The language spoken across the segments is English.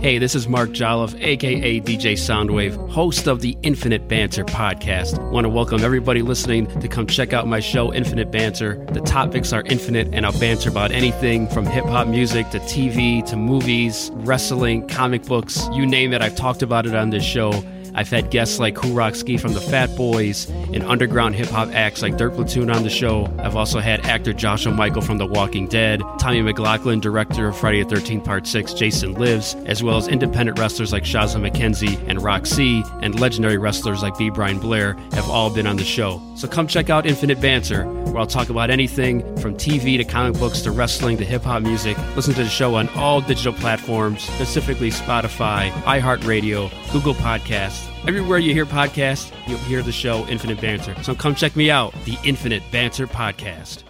Hey, this is Mark Jolliffe, aka DJ Soundwave, host of the Infinite Banter podcast. Want to welcome everybody listening to come check out my show, Infinite Banter. The topics are infinite, and I'll banter about anything from hip hop music to TV to movies, wrestling, comic books you name it. I've talked about it on this show. I've had guests like Rock Ski from the Fat Boys and underground hip hop acts like Dirt Platoon on the show. I've also had actor Joshua Mikel from The Walking Dead, Tommy McLoughlin, director of Friday the 13th Part 6, Jason Lives, as well as independent wrestlers like Shazza McKenzie and C, and legendary wrestlers like B. Brian Blair have all been on the show. So come check out Infinite Banter, where I'll talk about anything from TV to comic books to wrestling to hip hop music. Listen to the show on all digital platforms, specifically Spotify, iHeartRadio, Google Podcasts. Everywhere you hear podcasts, you'll hear the show Infinite Banter. So come check me out, the Infinite Banter Podcast.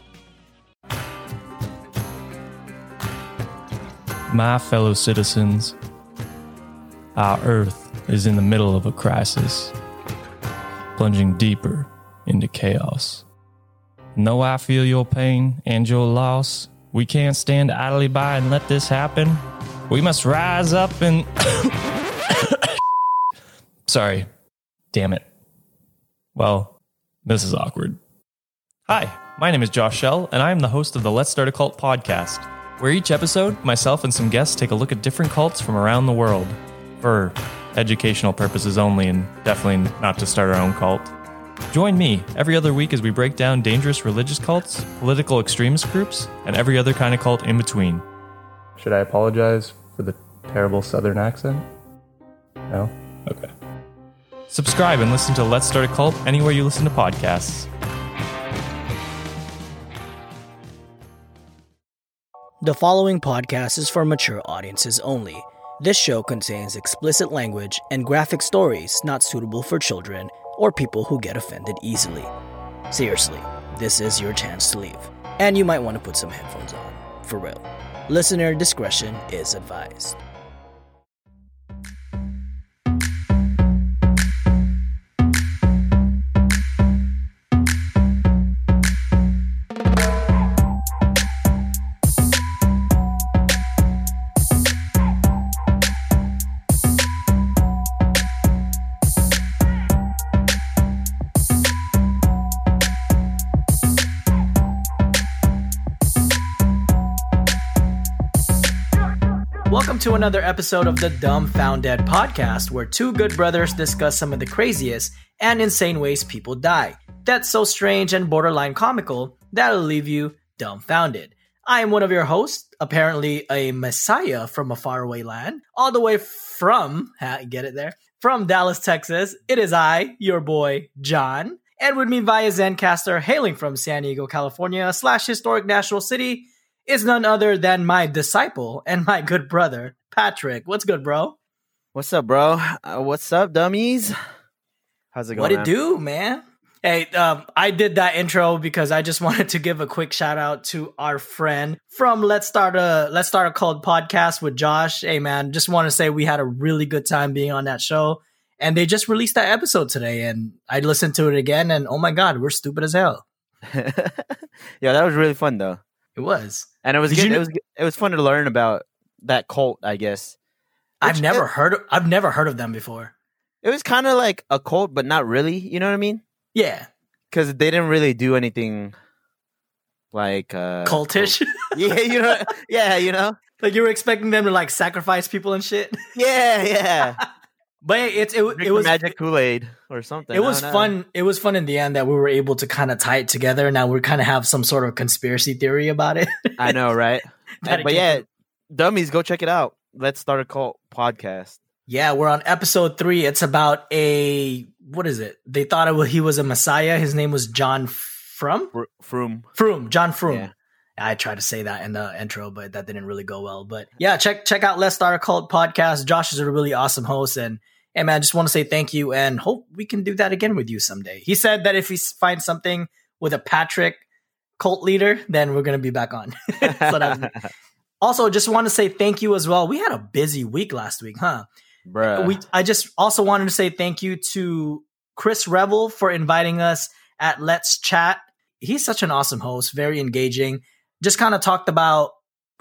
My fellow citizens, our Earth is in the middle of a crisis, plunging deeper into chaos. Know I feel your pain and your loss. We can't stand idly by and let this happen. We must rise up and. Sorry. Damn it. Well, this is awkward. Hi, my name is Josh Shell, and I am the host of the Let's Start a Cult podcast, where each episode, myself and some guests take a look at different cults from around the world for educational purposes only, and definitely not to start our own cult. Join me every other week as we break down dangerous religious cults, political extremist groups, and every other kind of cult in between. Should I apologize for the terrible southern accent? No? Okay. Subscribe and listen to Let's Start a Cult anywhere you listen to podcasts. The following podcast is for mature audiences only. This show contains explicit language and graphic stories not suitable for children or people who get offended easily. Seriously, this is your chance to leave. And you might want to put some headphones on. For real. Listener discretion is advised. Another episode of the Dumbfounded podcast, where two good brothers discuss some of the craziest and insane ways people die. That's so strange and borderline comical that'll leave you dumbfounded. I am one of your hosts, apparently a messiah from a faraway land, all the way from, get it there, from Dallas, Texas. It is I, your boy, John. And with me via Zencastr, hailing from San Diego, California, slash historic national city, is none other than my disciple and my good brother, Patrick. What's good, bro? What's up, bro? Uh, what's up, dummies? How's it going? What it man? do, man? Hey, um, I did that intro because I just wanted to give a quick shout out to our friend from Let's Start a Let's Start a Cult podcast with Josh. Hey, man, just want to say we had a really good time being on that show, and they just released that episode today, and I listened to it again, and oh my god, we're stupid as hell. yeah, that was really fun though, It was. and it was good. you it was it was fun to learn about that cult. I guess I've Which- never it- heard. Of, I've never heard of them before. it was kind of like a cult, but not really. You know what I mean? Yeah, Because they didn't really do anything like uh cultish. Yeah, you know. Yeah, you know. like you were expecting them to like sacrifice people and shit. Yeah, yeah. But it's it, it was magic Kool Aid or something. it was fun. It was fun in the end that we were able to kind of tie it together. Now we kind of have some sort of conspiracy theory about it. I know, right? It but yeah, dummies, go check it out. Let's start a cult podcast. yeah, we're on episode three. It's about a what is it? They thought it was, he was a messiah. His name was John Frum Fr- Frum. Frum, John Frum. Yeah. I tried to say that in the intro, but that didn't really go well. But yeah, check check out Let's Start a Cult podcast. Josh is a really awesome host, and hey man, I just want to say thank you and hope we can do that again with you someday. He said that if he s- finds something with a Patrick cult leader, then we're gonna be back on. So also, just want to say thank you as well. We had a busy week last week, huh? Bruh. we I just also wanted to say thank you to Chris Revel for inviting us at Let's Chat. He's such an awesome host, very engaging. Just kind of talked about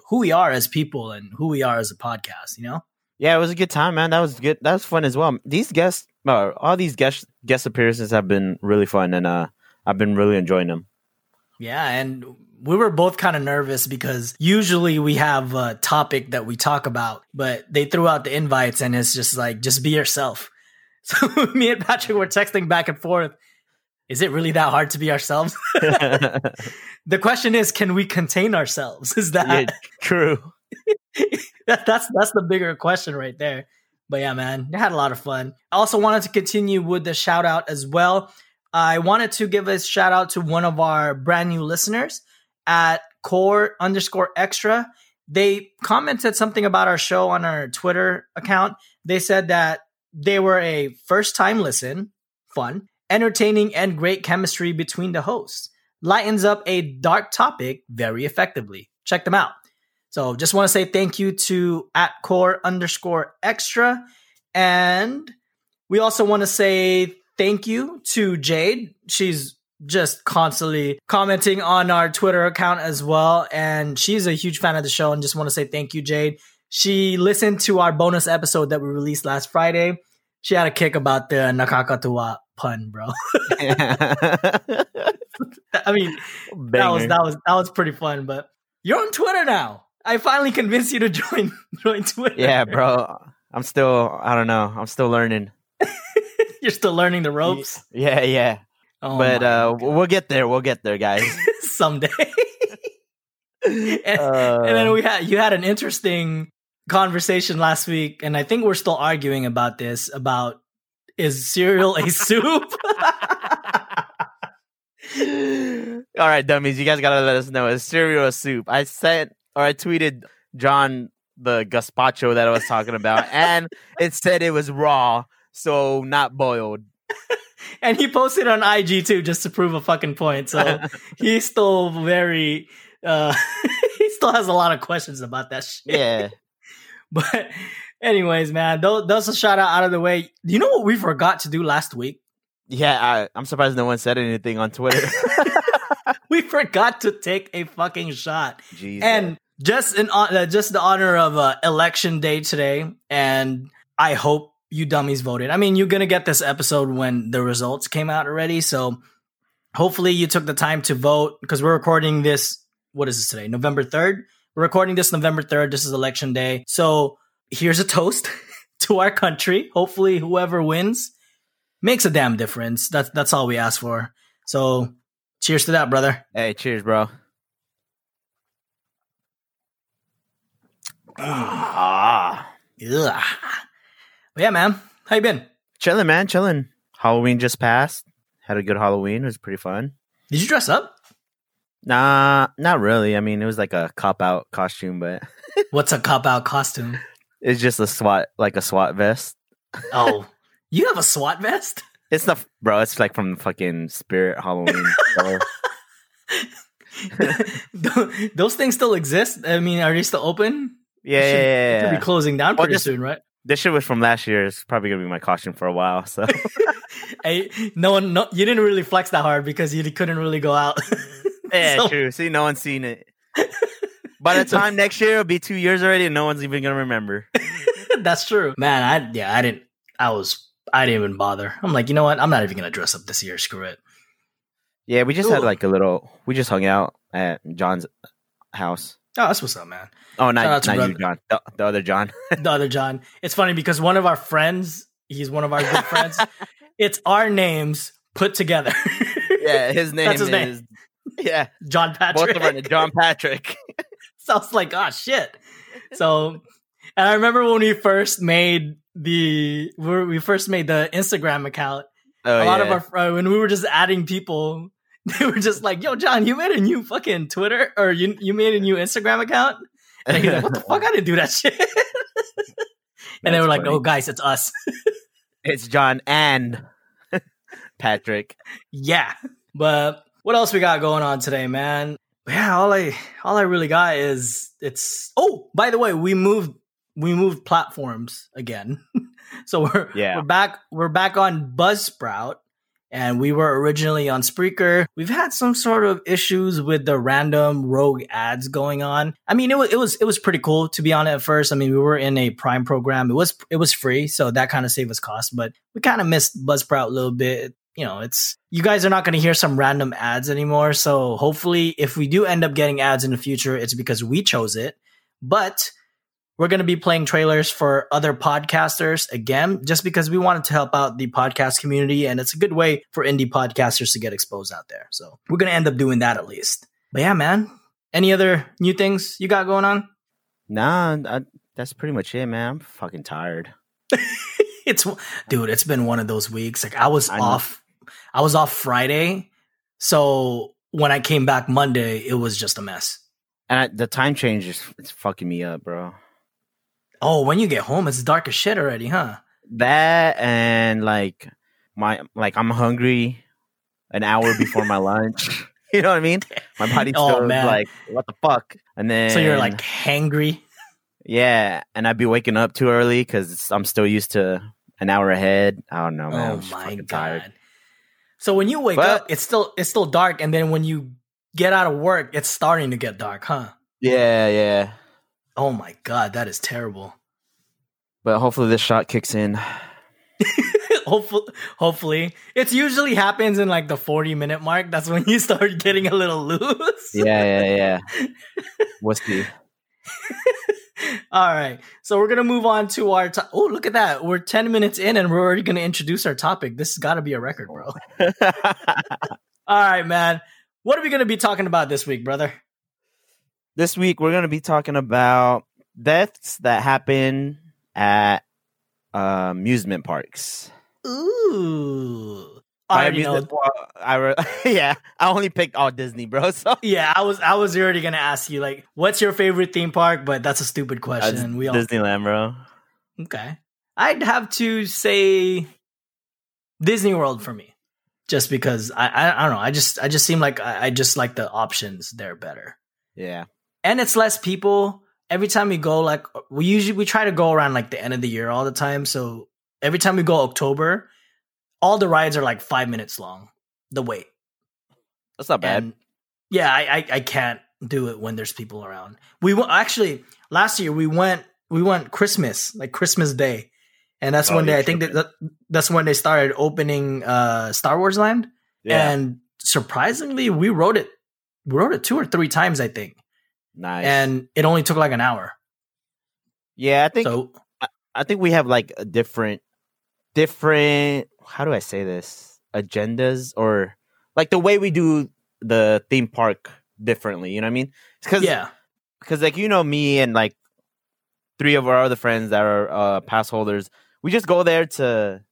who we are as people and who we are as a podcast, you know? yeah, it was a good time, man. That was good. That was fun as well. These guests, uh, all these guest guest appearances have been really fun, and uh, I've been really enjoying them. Yeah, and we were both kind of nervous because usually we have a topic that we talk about, but they threw out the invites and it's just like just be yourself. So me and Patrick were texting back and forth. Is it really that hard to be ourselves? the question is, can we contain ourselves? Is that yeah, true. that- that's that's the bigger question right there. But yeah, man, I had a lot of fun. I also wanted to continue with the shout out as well. I wanted to give a shout out to one of our brand new listeners at core underscore extra. They commented something about our show on our Twitter account. They said that they were a first time listen, fun, entertaining, and great chemistry between the hosts. Lightens up a dark topic very effectively. Check them out. So just want to say thank you to at core underscore extra. And we also want to say thank you to Jade. She's just constantly commenting on our Twitter account as well. And she's a huge fan of the show and just want to say thank you, Jade. She listened to our bonus episode that we released last Friday. She had a kick about the nakakatuwa pun, bro. I mean, that was that was that was pretty fun. But you're on Twitter now. I finally convinced you to join join Twitter. yeah, bro. I'm still. I don't know. I'm still learning. You're still learning the ropes. Yeah, yeah. Oh but uh, God. we'll get there. We'll get there, guys. someday. and, Uh, and then we had you had an interesting conversation last week, and I think we're still arguing about this about is cereal a soup? All right, dummies. You guys gotta let us know. Is cereal or soup? I sent or I tweeted John the gazpacho that I was talking about, and it said it was raw, so not boiled. and he posted on IG too, just to prove a fucking point. So he's still very. uh He still has a lot of questions about that shit. Yeah. But anyways, man, those, those a shout out out of the way. You know what we forgot to do last week? Yeah, I, I'm surprised no one said anything on Twitter. We forgot to take a fucking shot. Jesus. And just in uh, just the honor of uh, election day today, and I hope you dummies voted. I mean, you're gonna get this episode when the results came out already, so hopefully you took the time to vote because we're recording this. What is this today? November third. We're recording this November third. This is election day, so here's a toast to our country. Hopefully, whoever wins makes a damn difference. That's that's all we ask for. So, cheers to that, brother. hey, cheers, bro. ah. But yeah, man, how you been? chilling, man, chilling. Halloween just passed. Had a good Halloween. It was pretty fun. Did you dress up? Nah, not really. I mean, it was like a cop out costume, but What's a cop out costume? It's just a SWAT, like a SWAT vest. Oh, you have a SWAT vest? It's the bro. It's like from the fucking Spirit Halloween. Those things still exist. I mean, are they still open? yeah, They yeah, should- yeah, They'll be closing down Well, pretty just- soon, right? This shit was from last year. It's probably gonna be my costume for a while. So Hey, no one, no, you didn't really flex that hard because you couldn't really go out. yeah, So- true. See, no one's seen it. By the time next year, it'll be two years already, and no one's even gonna remember. That's true, man. I yeah, I didn't. I was. I didn't even bother. I'm like, you know what? I'm not even gonna dress up this year. Screw it. Yeah, we just had like a little. We just hung out at John's house. Oh, that's what's up, man. Oh, Shout out not to not you. John. The, the other John. the other John. It's funny because one of our friends, he's one of our good friends. It's our names put together. yeah, his name That's his is. name. Yeah, John Patrick. both of them. are John Patrick. So I was like, oh shit. So, and I remember when we first made the we we first made the Instagram account. Oh, a lot yeah. of our uh, when we were just adding people, they were just like, "Yo, John, you made a new fucking Twitter or you you made a new Instagram account." And he's like, "What the fuck? I didn't do that shit." and they were like, funny. "Oh, guys, it's us." It's John and Patrick. yeah, but what else we got going on today, man? Yeah, all I all I really got is it's. Oh, by the way, we moved we moved platforms again, so we're Yeah. we're back we're back on Buzzsprout. And we were originally on Spreaker. We've had some sort of issues with the random rogue ads going on. I mean, it was it was it was pretty cool to be on it at first. I mean, we were in a Prime program. It was it was free, so that kind of saved us cost. But we kind of missed Buzzsprout a little bit. You know, it's you guys are not going to hear some random ads anymore. So hopefully, if we do end up getting ads in the future, it's because we chose it. But we're going to be playing trailers for other podcasters again, just because we wanted to help out the podcast community. And it's a good way for indie podcasters to get exposed out there. So we're going to end up doing that at least. But yeah, man, any other new things you got going on? Nah, I, that's pretty much it, man. I'm fucking tired. it's, dude, it's been one of those weeks. Like I was I off, I was off Friday. So when I came back Monday, it was just a mess. And I, the time change is it's fucking me up, bro. Oh, when you get home, it's dark as shit already, huh? That and like my like I'm hungry an hour before my lunch. You know what I mean? My body's Oh, still man. like, what the fuck? And then So you're like hangry. yeah, and I'd be waking up too early because I'm still used to an hour ahead. I don't know, man. Oh my god! tired. So when you wake Well- up, it's still it's still dark, and then when you get out of work, it's starting to get dark, huh? Yeah, yeah. Oh my god, that is terrible. But hopefully this shot kicks in. hopefully, hopefully, it usually happens in like the forty minute mark. That's when you start getting a little loose. Yeah, yeah, yeah. We'll see. All right, so we're gonna move on to our. To- oh, look at that! We're ten minutes in, and we're already gonna introduce our topic. This has got to be a record, bro. All right, man. What are we gonna be talking about this week, brother? this week we're gonna be talking about deaths that happen at uh, amusement parks. Ooh. I already know. I re- yeah, I only picked all Disney, bro. So Yeah, I was I was already gonna ask you like, what's your favorite theme park? But that's a stupid uh, question. we all Disneyland, bro. okay. I'd have to say Disney World for me, just because I I, I don't know. I just I just seem like I, I just like the options there better, Yeah, and it's less people. Every time we go, like we usually we try to go around like the end of the year all the time. So every time we go October, all the rides are like five minutes long. The wait. that's not bad. And yeah, I, I I can't do it when there's people around. We went actually last year. We went we went Christmas like Christmas Day, and that's Oh, when they I think that, that that's when they started opening uh Star Wars Land. yeah, And surprisingly, we rode it. We rode it two or three times, I think, nice. and it only took like an hour. yeah, I think So I think we have like a different, different. How do I say this? Agendas or like the way we do the theme park differently. You know what I mean? Because yeah, because like you know me and like three of our other friends that are uh, pass holders, we just go there to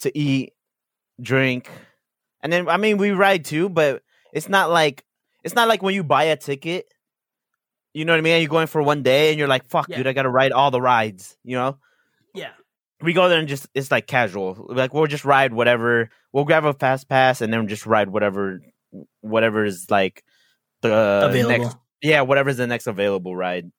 to eat, drink, and then I mean we ride too, but it's not like it's not like when you buy a ticket. You know what I mean? And you're going for one day, and you're like, "Fuck, Yeah. dude, I gotta ride all the rides." You know? yeah, We go there and just it's like casual. Like we'll just ride whatever. We'll grab a fast pass and then just ride whatever, whatever is like the available. next yeah, whatever's the next available ride.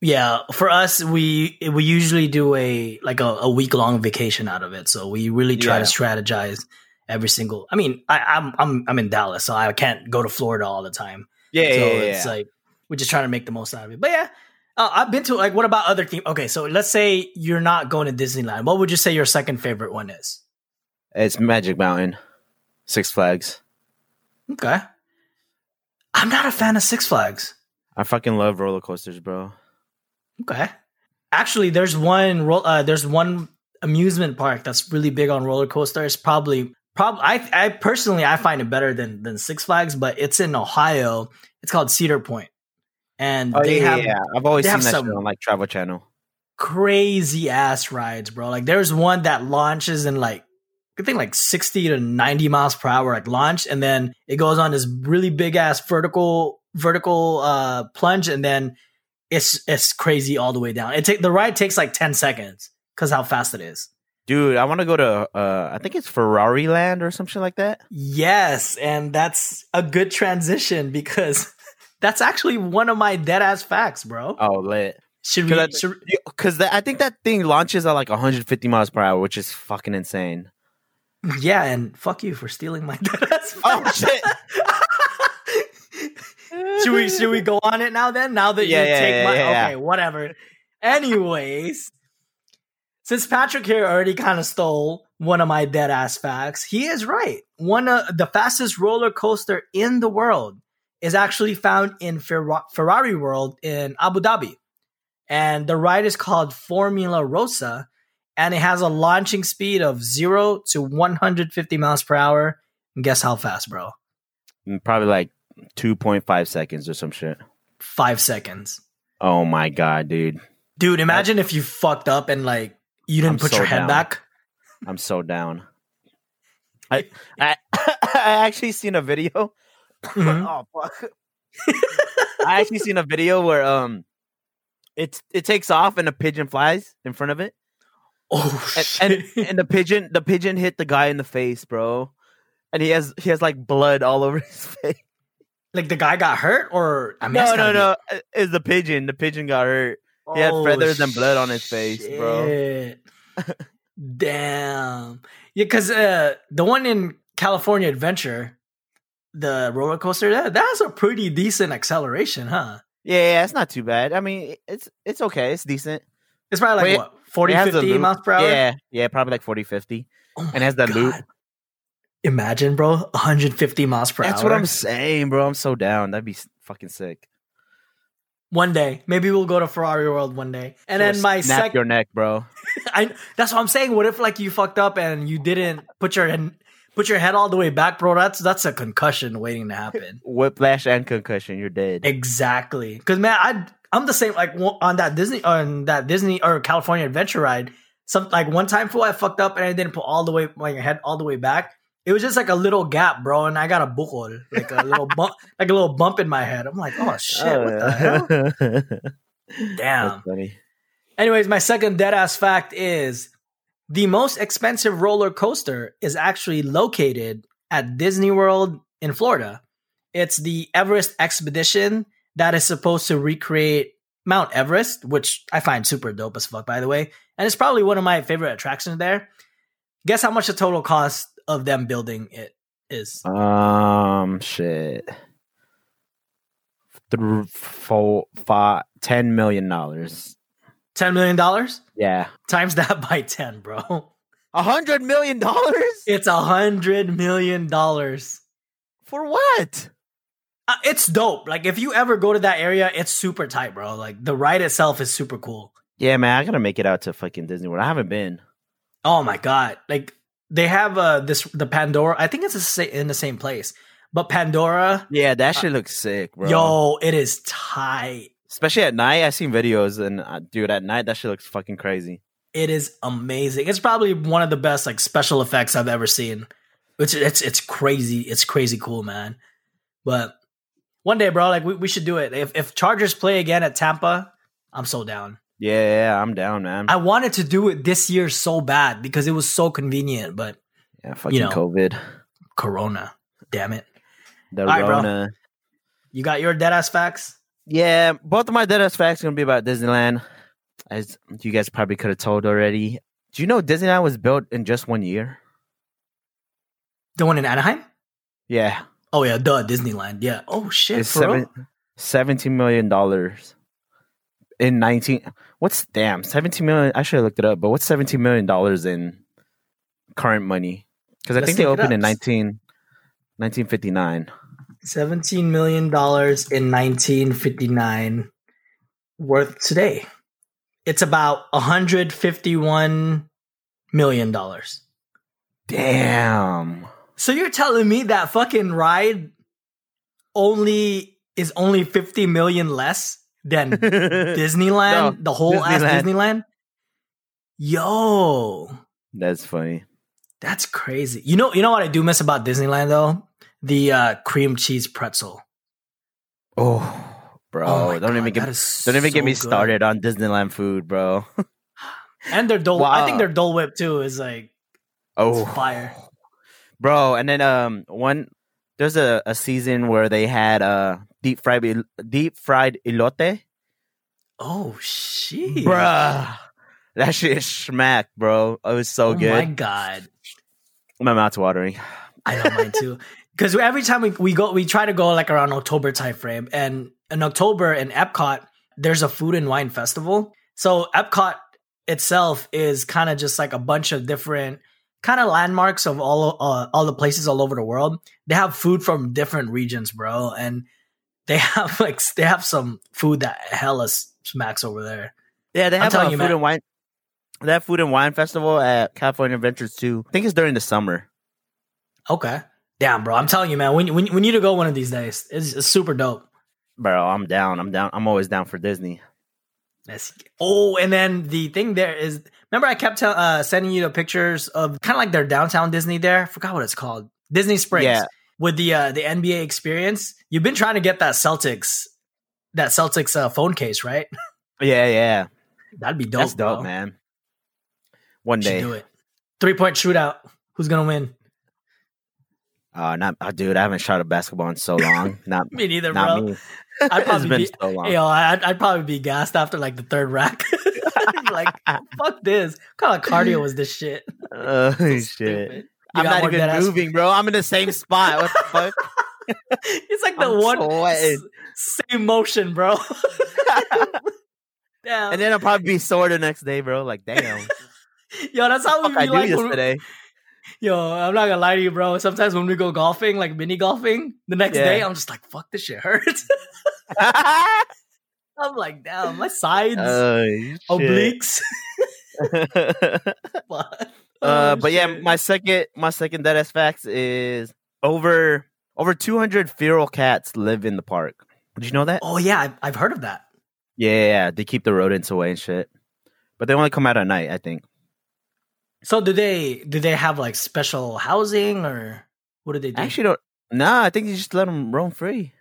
Yeah, for us, we we usually do a like a, a week long vacation out of it. So we really try to strategize every single. I mean, I, I'm I'm I'm in Dallas, so I can't go to Florida all the time. Yeah, so yeah, yeah, it's yeah. like we're just trying to make the most out of it. But yeah, uh, I've been to like. What about other theme? Okay, so let's say you're not going to Disneyland. What would you say your second favorite one is? it's Magic Mountain, Six Flags. Okay, I'm not a fan of Six Flags. I fucking love roller coasters, bro. Okay. Actually, there's one ro- uh, there's one amusement park that's really big on roller coasters. Probably, probably. I I personally I find it better than than Six Flags, but it's in Ohio. It's called Cedar Point, and Oh they yeah, have yeah. I've always seen that on like Travel Channel. crazy ass rides, bro. Like there's one that launches in like I think like 60 to 90 miles per hour like launch and then it goes on this really big ass vertical vertical uh plunge and then it's it's crazy all the way down. It take the ride takes like 10 seconds cuz how fast it is. Dude, I want to go to uh I think it's Ferrari Land or something like that. Yes, and that's a good transition because that's actually one of my dead ass facts, bro. Oh, lit. Should we? Cause I, should, I think that thing launches at like 150 miles per hour, which is fucking insane. yeah, and fuck you for stealing my dead ass. Oh, facts. Oh shit. should we? Should we go on it now? Then now that Yeah, you yeah, take yeah, my yeah. okay, whatever. Anyways, since Patrick here already kind of stole one of my dead ass facts, he is right. One of the fastest roller coaster in the world is actually found in Fer- Ferrari World in Abu Dhabi. And the ride is called Formula Rossa, and it has a launching speed of 0 to 150 miles per hour. And guess how fast, bro? Mm, Probably like 2.5 seconds or some shit. 5 seconds. Oh my god, dude. Dude, imagine if you fucked up and like you didn't I'm put so your head down. back. I'm so down. I I, I actually seen a video. Mhm. oh fuck! I actually seen a video where um, it's it takes off and a pigeon flies in front of it, Oh and, shit. and and the pigeon the pigeon hit the guy in the face, bro, and he has he has like blood all over his face. like the guy got hurt or I No, no, no, it's the pigeon. The pigeon got hurt. He had Oh, feathers and blood on his face, bro. Damn. Yeah, because uh, the one in California Adventure, the roller coaster, that that's a pretty decent acceleration, huh? Yeah, yeah, it's not too bad. I mean, it's it's okay. It's decent. It's probably like Wait, what 40, It has the 50 miles per hour. Yeah, yeah, probably like 40, 50. Oh and it has that loop. Imagine, bro, 150 miles per That's hour. That's what I'm saying, bro. I'm so down. That'd be fucking sick. One day, maybe we'll go to Ferrari World one day, and then my snap second. your neck, bro. I that's what I'm saying. What if like you fucked up and you didn't put your put your head all the way back, bro? That's that's a concussion waiting to happen. Whiplash and concussion. You're dead. exactly. Because man, I I'm the same. Like on that Disney on that Disney or California Adventure ride. Some like one time, fool, I fucked up and I didn't put all the way my head all the way back. It was just like a little gap, bro, and I got a buckle, like a little bump, like a little bump in my head. I'm like, oh shit, what the hell? Oh, that's Damn. funny. Anyways, my second dead ass fact is the most expensive roller coaster is actually located at Disney World in Florida. It's the Everest Expedition that is supposed to recreate Mount Everest, which I find super dope as fuck, by the way. And it's probably one of my favorite attractions there. Guess how much the total cost of them building it is? Um, shit. Th- four, five, ten million dollars. $10 million? Yeah, Times that by 10, bro. a hundred million dollars It's a $100 million. for what? Uh, it's dope. Like if you ever go to that area, it's super tight, bro. Like the ride itself is super cool. Yeah, man, I gotta make it out to fucking Disney World. I haven't been. Oh my god! Like they have uh this the Pandora. I think it's the in the same place, but Pandora, Yeah, that shit looks sick, bro. yo, it is tight. Especially at night. I've seen videos, and uh, dude, at night that shit looks fucking crazy. It is amazing. It's probably one of the best like special effects I've ever seen. It's it's it's crazy. It's crazy cool, man. But one day, bro, like we, we should do it. If if Chargers play again at Tampa, I'm so down. Yeah, yeah, I'm down, man. I wanted to do it this year so bad because it was so convenient, but yeah, fucking know. COVID, Corona, damn it. the All right. You got your dead ass facts? Yeah, both of my deadass facts are gonna be about Disneyland, as you guys probably could have told already. Do you know Disneyland was built in just one year? The one in Anaheim? Yeah, Oh yeah, duh, Disneyland. Yeah. Oh shit, it's for seven, real? 17 million dollars in 19 what's damn 17 million i should have looked it up but what's 17 million dollars in current money because i think they opened in up. 19 1959 Seventeen million dollars in nineteen fifty nine worth today. It's about hundred fifty one million dollars. damn So you're telling me that fucking ride only is only fifty million less than Disneyland, No, the whole ass Disneyland. Disneyland. Yo, that's funny That's crazy. You know, you know what I do miss about Disneyland though? The uh, cream cheese pretzel. Oh, bro, Oh don't God, even get don't even get me good. started on Disneyland food, bro. And their Dole, I think Wow. their Dole Whip too is like oh, fire. bro, and then um one there's a, a season where they had uh deep fried deep fried elote, Oh shit, bruh. That shit is smack, bro. It was so oh good. my god, My mouth's watering. I know mine too. Because every time we, we go, we try to go like around October time frame, and in October in Epcot, there's a food and wine festival. So Epcot itself is kind of just like a bunch of different kind of landmarks of all uh, all the places all over the world. They have food from different regions, bro, and they have like they have some food that hella smacks over there. Yeah, they have a food man. and wine. Have food and wine festival at California Adventures too. I think it's during the summer. Okay, damn, bro, I'm telling you, man, we we, we need to go one of these days. It's, it's super dope. Bro, I'm down. I'm down. I'm always down for Disney. Oh, and then the thing there is, remember I kept tell, uh, sending you the pictures of kind of like their downtown Disney there. I forgot what it's called, Disney Springs. Yeah. With the uh, the NBA experience, you've been trying to get that Celtics, that Celtics uh, phone case, right? Yeah, yeah. That'd be dope. That's dope, bro. man. One day. do it. Three point shootout. Who's gonna win? Uh, not, uh, dude. I haven't shot a basketball in so long. Not, Me neither, not bro. me. I'd it's probably been be, so long. yo, I'd, I'd probably be gassed after like the third rack. like, fuck this. What kind of cardio was this shit? Oh So shit! I'm not even ass- moving, bro. I'm in the same spot. What the fuck? It's like the I'm one sweating. same motion, bro. Damn. and then I'll probably be sore the next day, bro. Like, damn. yo, that's how we I do like. when. Yo, I'm not gonna lie to you, bro. Sometimes when we go golfing, like mini golfing, the next Yeah. day I'm just like, fuck, this shit hurts. I'm like, damn, my sides, oh, shit. obliques. Fuck. Uh, Oh, but yeah, my second my second dead ass facts is over over 200 feral cats live in the park. Did you know that? Oh yeah, I've, I've heard of that. Yeah, yeah, yeah, they keep the rodents away and shit. But they only come out at night, I think. So do they do they have like special housing or what do they do? I actually don't. Nah, I think you just let them roam free.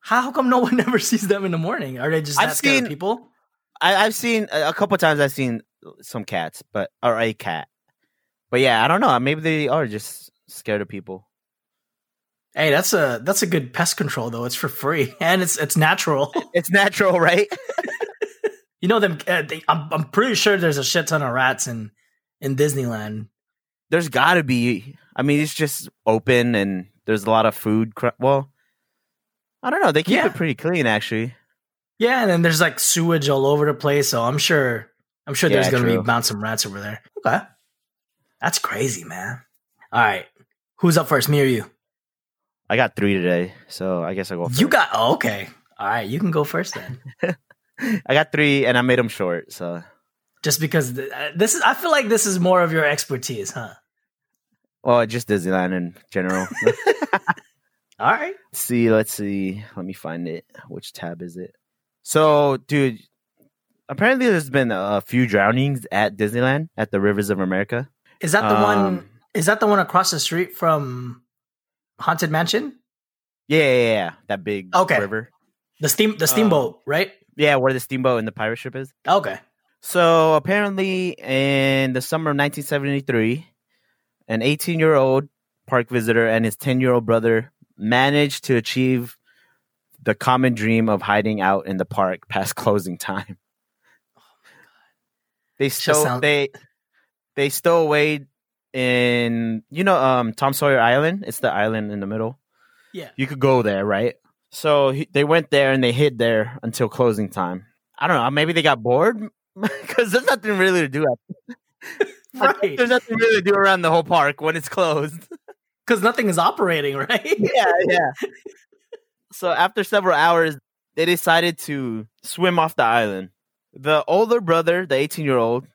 how, how come no one ever sees them in the morning? Are they just I've that scared of seen- people? I, I've seen a a couple times. I've seen some cats, but or a cat. But yeah, I don't know. Maybe they are just scared of people. Hey, that's a that's a good pest control though. It's for free and it's it's natural. It's natural, right? you know them. Uh, they, I'm I'm pretty sure there's a shit ton of rats in in Disneyland. There's got to be. I mean, it's just open and there's a lot of food. Cr- well, I don't know. They keep Yeah. it pretty clean, actually. Yeah, and then there's like sewage all over the place. So I'm sure I'm sure there's Yeah, gonna true. be bouncing rats over there. Okay, that's crazy, man. All right, who's up first? Me or you? I got three today, so I guess I go. First. You got oh, okay. All right, you can go first then. I got three, and I made them short. So, Just because th- uh, this is, I feel like this is more of your expertise, huh? well, just Disneyland in general. All right. Let's see, let's see. Let me find it. Which tab is it? So, dude, apparently there's been a few drownings at Disneyland at the Rivers of America. Is that the one? Um, Is that the one across the street from Haunted Mansion? Yeah, yeah, yeah. That big Okay. river. The steam, the steamboat, right? Yeah, where the steamboat and the pirate ship is. Okay. So apparently, in the summer of 1973, an 18 year old park visitor and his 10 year old brother managed to achieve the common dream of hiding out in the park past closing time. Oh my god! they stole sound- they they stole away in you know um Tom Sawyer Island. It's the island in the middle. Yeah. You could go there, right? So he, they went there and they hid there until closing time. I don't know. Maybe they got bored because there's nothing really to do. Right. There's nothing really to do around the whole park when it's closed. Because nothing is operating, right? yeah, yeah. so after several hours, they decided to swim off the island. The older brother, the 18 year old,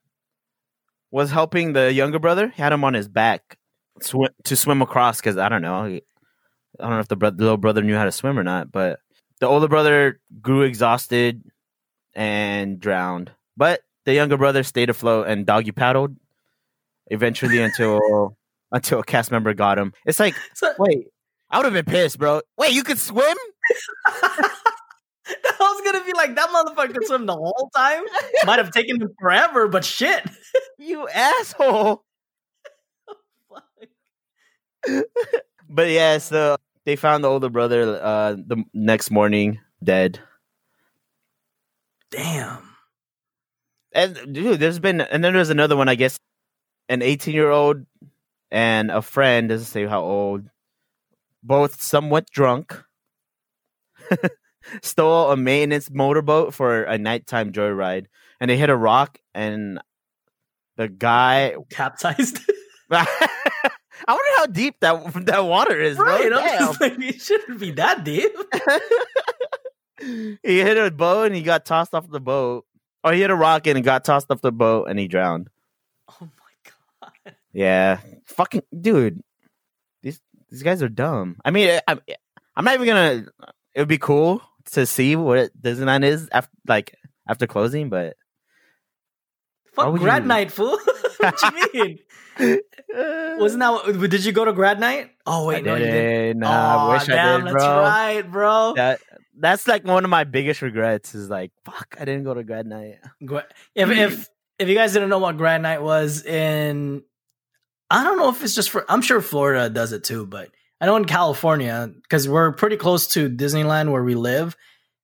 was helping the younger brother. He had him on his back sw- to swim across because I don't know. I don't know if the, bro- the little brother knew how to swim or not, but the older brother grew exhausted and drowned. But the younger brother stayed afloat and doggy paddled eventually until until a cast member got him. It's like, So, wait, I would have been pissed, bro. Wait, you could swim? I was gonna be like, that motherfucker could swim the whole time. Might have taken him forever, but shit. You asshole. but yeah, so they found the older brother uh the next morning dead. Damn. And dude, there's been and then there's another one, I guess, an 18 year old and a friend doesn't say how old, both somewhat drunk, stole a maintenance motorboat for a nighttime joyride, and they hit a rock, and the guy. Capsized. I wonder how deep that that water is, bro. right. I'm Damn. like, it shouldn't be that deep. he hit a boat and he got tossed off the boat. Or he hit a rock and got tossed off the boat and he drowned. Oh my god. Yeah, fucking dude. These these guys are dumb. I mean, I, I'm not even gonna. It would be cool to see what Disneyland is after like after closing, but Fuck grad you- night, fool. what you mean? Wasn't that? Did you go to grad night? Oh wait, I no, you didn't. Nah, I Aw, wish damn, I did, That's right, bro. That that's like one of my biggest regrets. Is like, fuck, I didn't go to grad night. If if if you guys didn't know what grad night was in, I don't know if it's just for. I'm sure Florida does it too, but I know in California because we're pretty close to Disneyland where we live.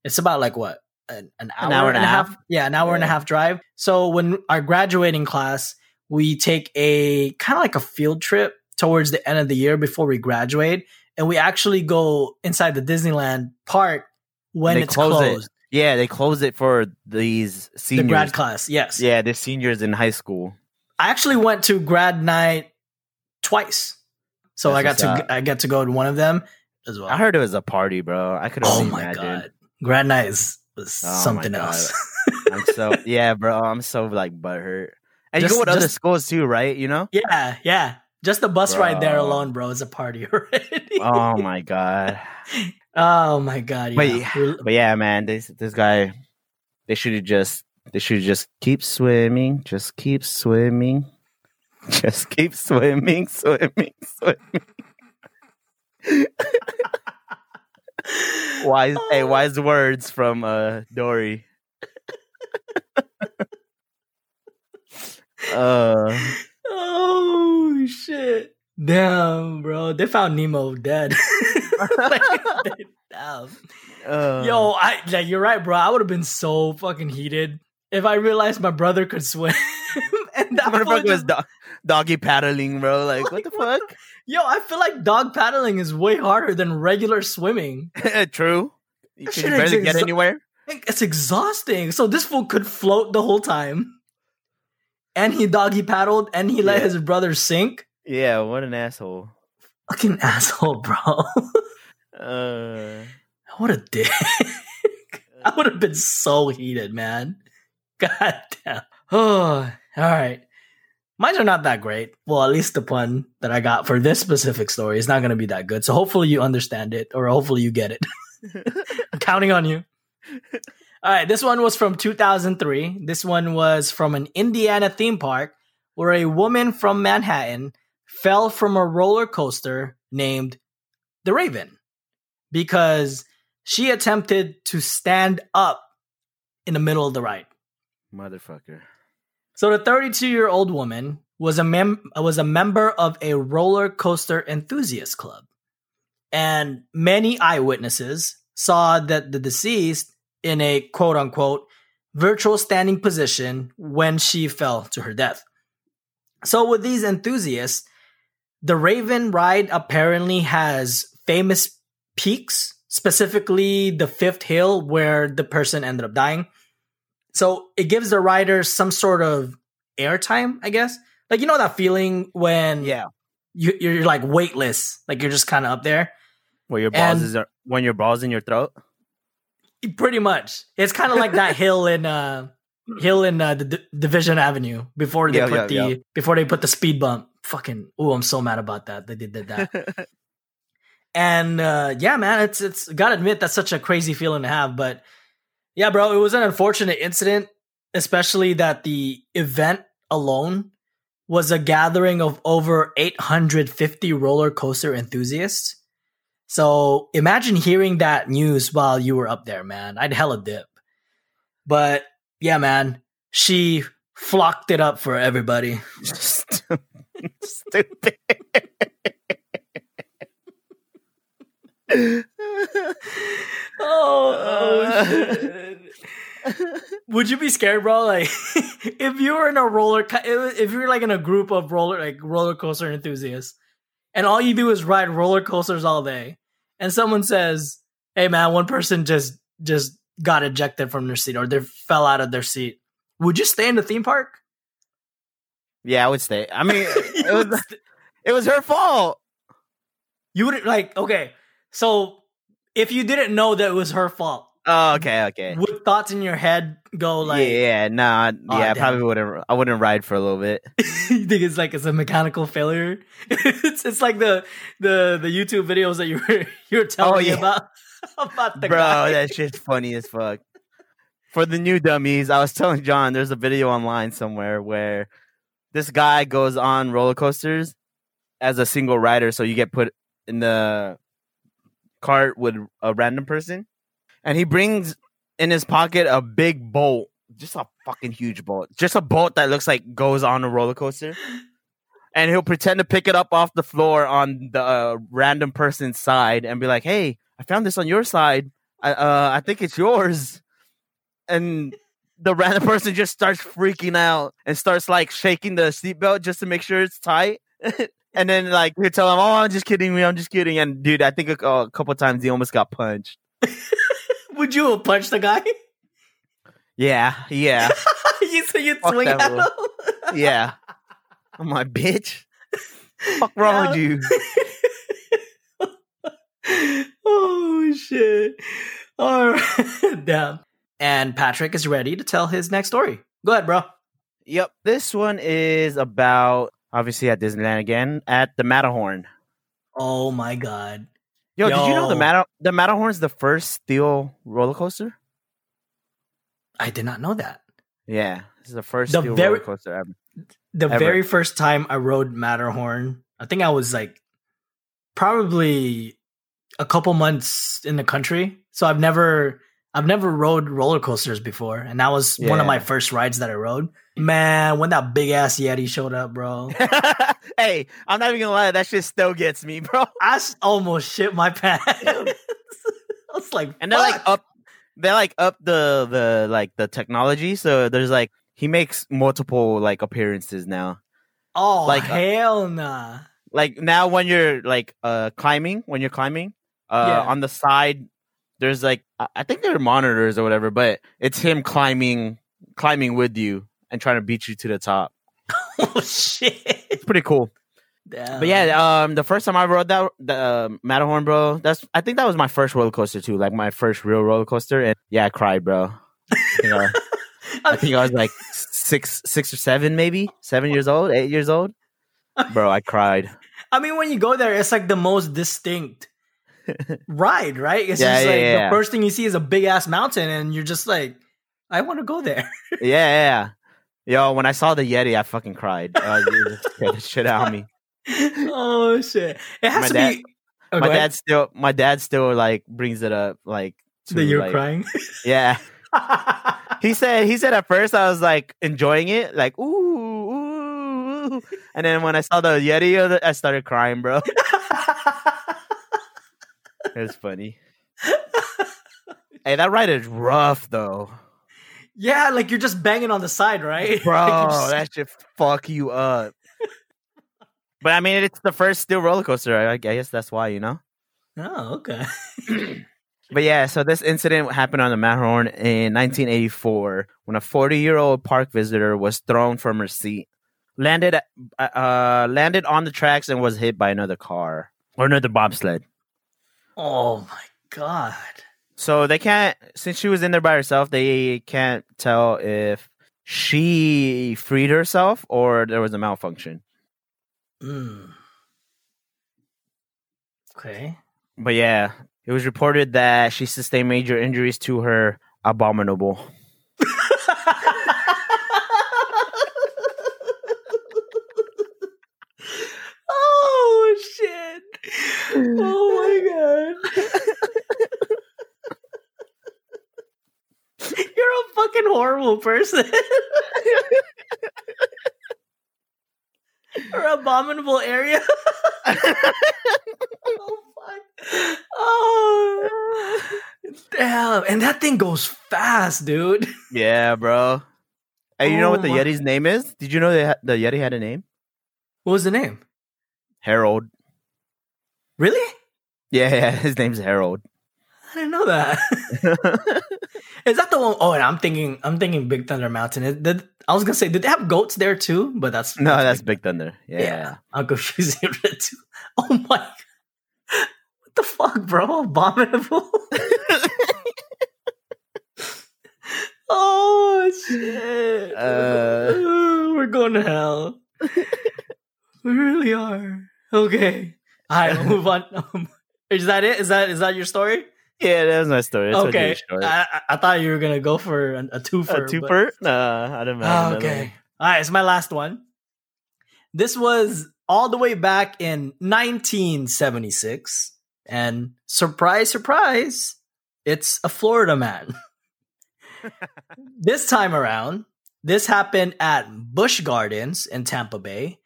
It's about like what an, an hour, and a half. Yeah, an hour and a half drive. So when our graduating class, we take a kind of like a field trip towards the end of the year before we graduate, and we actually go inside the Disneyland park when They it's close it. closed. Yeah, they close it for these The seniors. grad class, yes. Yeah, the seniors in high school. I actually went to grad night twice, so That's I got to up. I get to go to one of them as well. I heard it was a party, bro. I could oh only my imagine. god, grad night is was Oh something else. I'm so yeah, bro. I'm so like butthurt. And Just- you go with other schools too, right? You know? yeah, yeah. Just the bus ride there alone, bro, is a party already. Oh my god. Oh my god, But yeah. yeah, But yeah, man, this this guy, they should just they should just keep swimming, just keep swimming, just keep swimming, swimming, swimming. wise, hey, wise words from uh Dory. uh, Oh shit. Damn, bro. They found Nemo dead. Like, uh, Yo, I like you're right, bro. I would have been so fucking heated if I realized my brother could swim. and that motherfucker was do- doggy paddling, bro. Like, what the fuck? Yo, I feel like dog paddling is way harder than regular swimming. True. You can barely is get anywhere. It's exhausting. So this fool could float the whole time. And he doggy paddled and he let Yeah. his brother sink. Yeah, what an asshole. Fucking asshole, bro. Uh, what a dick. I would have been so heated, man. God damn. Oh, all right. Mine are not that great. Well, at least the pun that I got for this specific story is not going to be that good. So hopefully you understand it or hopefully you get it. I'm counting on you. All right, this one was from 2003. This one was from an Indiana theme park where a woman from Manhattan fell from a roller coaster named the Raven because she attempted to stand up in the middle of the ride. motherfucker. So the 32 year old woman was a mem- was a member of a roller coaster enthusiast club, and many eyewitnesses saw that the deceased in a quote unquote virtual standing position when she fell to her death. So with these enthusiasts, the Raven ride apparently has famous peaks, specifically the fifth hill where the person ended up dying. So it gives the riders some sort of airtime, I guess. Like you know that feeling when Yeah, you, you're like weightless, like you're just kind of up there. where your balls And- is are, when your balls in your throat. Pretty much, it's kind of like that hill in uh hill in uh, the D- Division Avenue before they Yeah, put yeah, the yeah. before they put the speed bump. Fucking oh, I'm so mad about that. They did, did that. And uh, yeah, man, it's it's gotta admit that's such a crazy feeling to have. But yeah, bro, it was an unfortunate incident, especially that the event alone was a gathering of over 850 roller coaster enthusiasts. So imagine hearing that news while you were up there, man. I'd hella dip. But yeah, man, she flocked it up for everybody. Stupid. Oh, oh uh, shit. Would you be scared, bro? Like, if you were in a roller, co- if you were like in a group of roller, like roller coaster enthusiasts, and all you do is ride roller coasters all day, and someone says, "Hey, man, one person just just got ejected from their seat or they fell out of their seat," would you stay in the theme park? Yeah, I would stay. I mean, it was it was her fault. You would like okay. So if you didn't know that it was her fault, Oh, okay, okay. would thoughts in your head go like, yeah, yeah, nah, Aw, yeah, I probably wouldn't. I wouldn't ride for a little bit. you think it's like it's a mechanical failure? it's it's like the the the YouTube videos that you were you were oh, telling Oh, me about about the Bro, guy. that shit's funny as fuck. For the new dummies, I was telling John there's a video online somewhere where this guy goes on roller coasters as a single rider, so you get put in the cart with a random person, and he brings in his pocket a big bolt, just a fucking huge bolt, just a bolt that looks like goes on a roller coaster. And he'll pretend to pick it up off the floor on the uh, random person's side and be like, "Hey, I found this on your side. I uh, I think it's yours." And the random person just starts freaking out and starts like shaking the seatbelt just to make sure it's tight. and then like you tell him, "Oh, I'm just kidding, me. I'm just kidding." And dude, I think a, a couple times he almost got punched. Would you have punched the guy? Yeah, yeah, you so you swing at him? yeah. I'm like, bitch. Fuck wrong with you? oh shit! All right, damn. And Patrick is ready to tell his next story. Go ahead, bro. Yep. This one is about obviously at Disneyland again at the Matterhorn. Oh my god. Yo, did you know the Yo. Matter the Matterhorn's the first steel roller coaster? I did not know that. Yeah, this is the first The steel very- roller coaster ever. The Ever. very first time I rode Matterhorn, I think I was like probably a couple months in the country. So I've never I've never rode roller coasters before, and that was one of my first rides that I rode. Man, when that big ass Yeti showed up, bro, hey, I'm not even gonna lie, that shit still gets me, bro. I almost shit my pants. I was like, And they're like up, they're like up the the like the technology. So there's like he makes multiple like appearances now. oh like, uh, hell nah. like now when you're like uh climbing when you're climbing uh Yeah. on the side there's like I- think they're monitors or whatever but it's him climbing climbing with you and trying to beat you to the top. Oh shit. it's pretty cool. Damn. but yeah um the first time i rode that the uh, matterhorn bro that's i think that was my first roller coaster too like my first real roller coaster and yeah i cried bro. I think I, I think I was like six six or seven maybe? Seven years old? Eight years old? Bro i cried. I mean, when you go there, it's like the most distinct ride, right? It's Yeah, just yeah, like yeah. the first thing you see is a big ass mountain, and you're just like, I want to go there. yeah. Yo, when I saw the Yeti, I fucking cried. Uh, scared the shit out of me. oh shit! It has My to dad- be. Oh, my dad still, my dad still like brings it up, like to, that you're like- crying. Yeah, he said, he said at first I was like enjoying it, like ooh, ooh, ooh. and then when I saw the Yeti, I started crying, bro. Was funny. hey, that ride is rough though, yeah, like you're just banging on the side, right? bro. Like, just- that should fuck you up. But I mean, it's the first steel roller coaster. I I guess that's why, you know. oh, okay. But yeah, so this incident happened on the Matterhorn in 1984 when a 40 year old park visitor was thrown from her seat, landed uh, landed on the tracks, and was hit by another car or another bobsled. Oh my god. So they can't since she was in there by herself, they can't tell if she freed herself or there was a malfunction. Mm. Okay. But yeah, it was reported that she sustained major injuries to her abominable. oh shit my god. You're a fucking horrible person. or abominable area. oh fuck. Oh damn. And that thing goes fast, dude. Yeah, bro. Hey, you know Oh what the oh my- Yeti's name is? Did you know ha- the Yeti had a name? What was the name? Harold. Really? Yeah, yeah, his name's Harold. I didn't know that. Is that the one oh and I'm thinking I'm thinking Big Thunder Mountain. It- did- I was gonna say, did they have goats there too? But that's no, that's Big Thunder. Yeah. Yeah, I'm confusing the two. Oh my! God. What the fuck, bro? Abominable. oh shit! Uh. we're going to hell. we really are. Okay. All right, we'll move on. Um, is that it? Is that is that your story? Yeah, that was my story. That's okay. I, I- thought you were gonna go for a, a twofer. a but- twofer? Nah, I have Oh, okay. All right, it's my last one. This was all the way back in 1976. And surprise, surprise, it's a Florida man. this time around, this happened at Busch Gardens in Tampa Bay.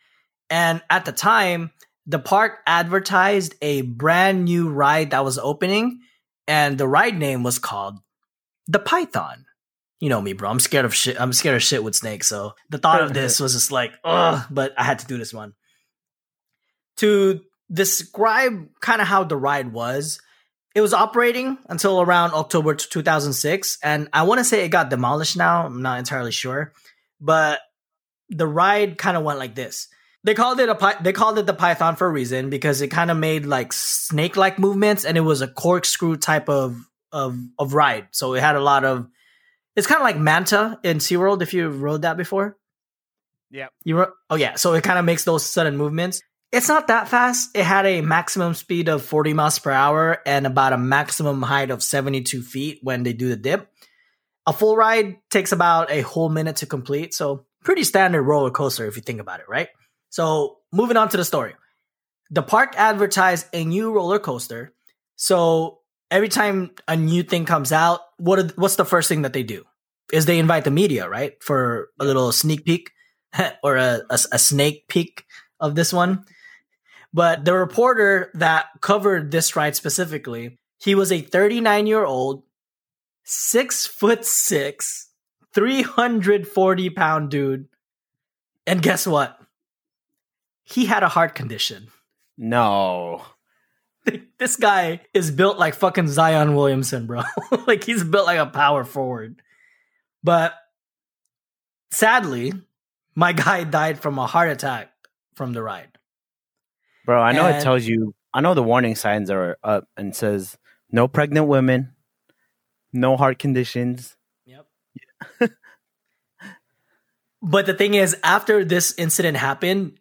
And at the time, the park advertised a brand new ride that was opening. And the ride name was called The Python you know me, bro. I'm scared of shit. I'm scared of shit with snakes. So the thought of this was just like, ugh, but I had to do this one. To describe kind of how the ride was, it was operating until around October 2006. And I want to say it got demolished now. I'm not entirely sure. But the ride kind of went like this. They called it a they called it the Python for a reason because it kind of made like snake like movements and it was a corkscrew type of of of ride. So it had a lot of it's kind of like Manta in SeaWorld if you rode that before. Yeah. You ro- oh yeah, so it kind of makes those sudden movements. It's not that fast. It had a maximum speed of 40 miles per hour and about a maximum height of 72 feet when they do the dip. A full ride takes about a whole minute to complete, so pretty standard roller coaster if you think about it, right? So moving on to the story. The park advertised a new roller coaster. So every time a new thing comes out, what are, what's the first thing that they do? Is they invite the media, right, for a little sneak peek or a, a, a snake peek of this one. But the reporter that covered this ride specifically, he was a 39 year old, six foot six, 340 pound dude. And guess what? He had a heart condition. No. this guy is built like fucking Zion Williamson, bro. like he's built like a power forward. But sadly, my guy died from a heart attack from the ride. Bro, I know And- it tells you I know the warning signs are up and says no pregnant women, no heart conditions. Yep. but the thing is, after this incident happened,